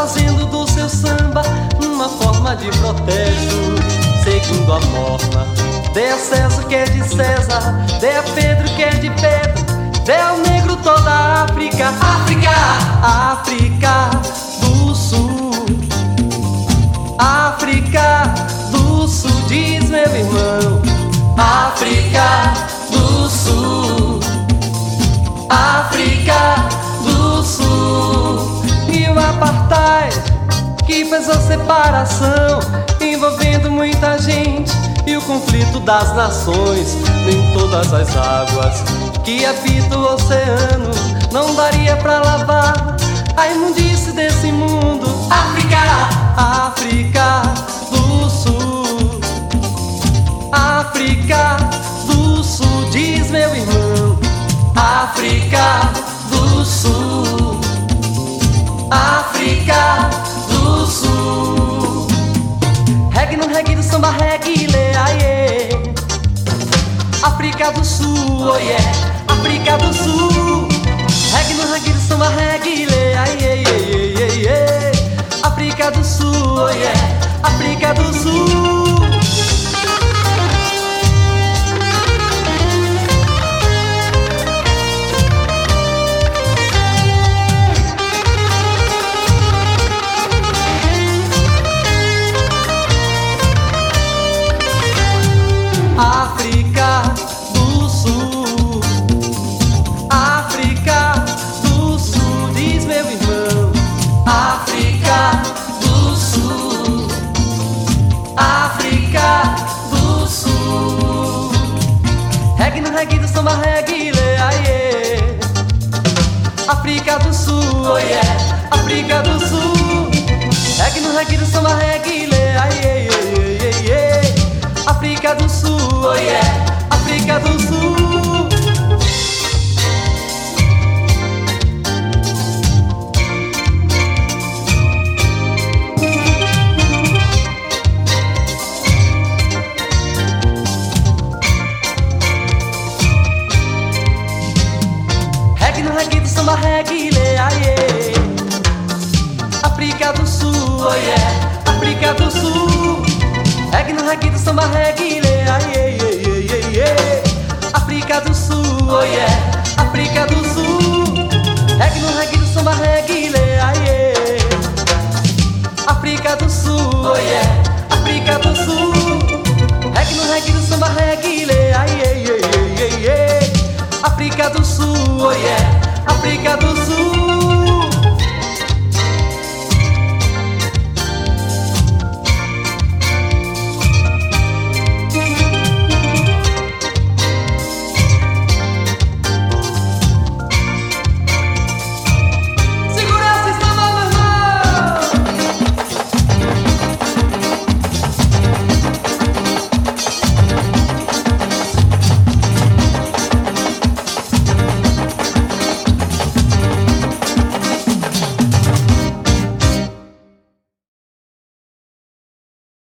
fazendo do seu samba uma forma de protesto, seguindo a norma. Dê a César que é de César, dê a Pedro que é de Pedro, dê ao negro toda a África, África, África do Sul, África do Sul, diz meu irmão. Que fez a separação envolvendo muita gente e o conflito das nações. Nem todas as águas que habitam o oceano não daria para lavar a imundície desse mundo. África, África do Sul, África do Sul, diz meu irmão. África África do Sul, oh yeah. África Reggae do samba reggae, lê, aie. África do Sul, oh yeah. África do Sul. Reggae no reggae do samba reggae, Reggae no reggae do samba reggae, lê, aie. África do Sul, oh yeah, África do Sul. Reggae no reggae do samba reggae, lê, aie. África do Sul, oh yeah,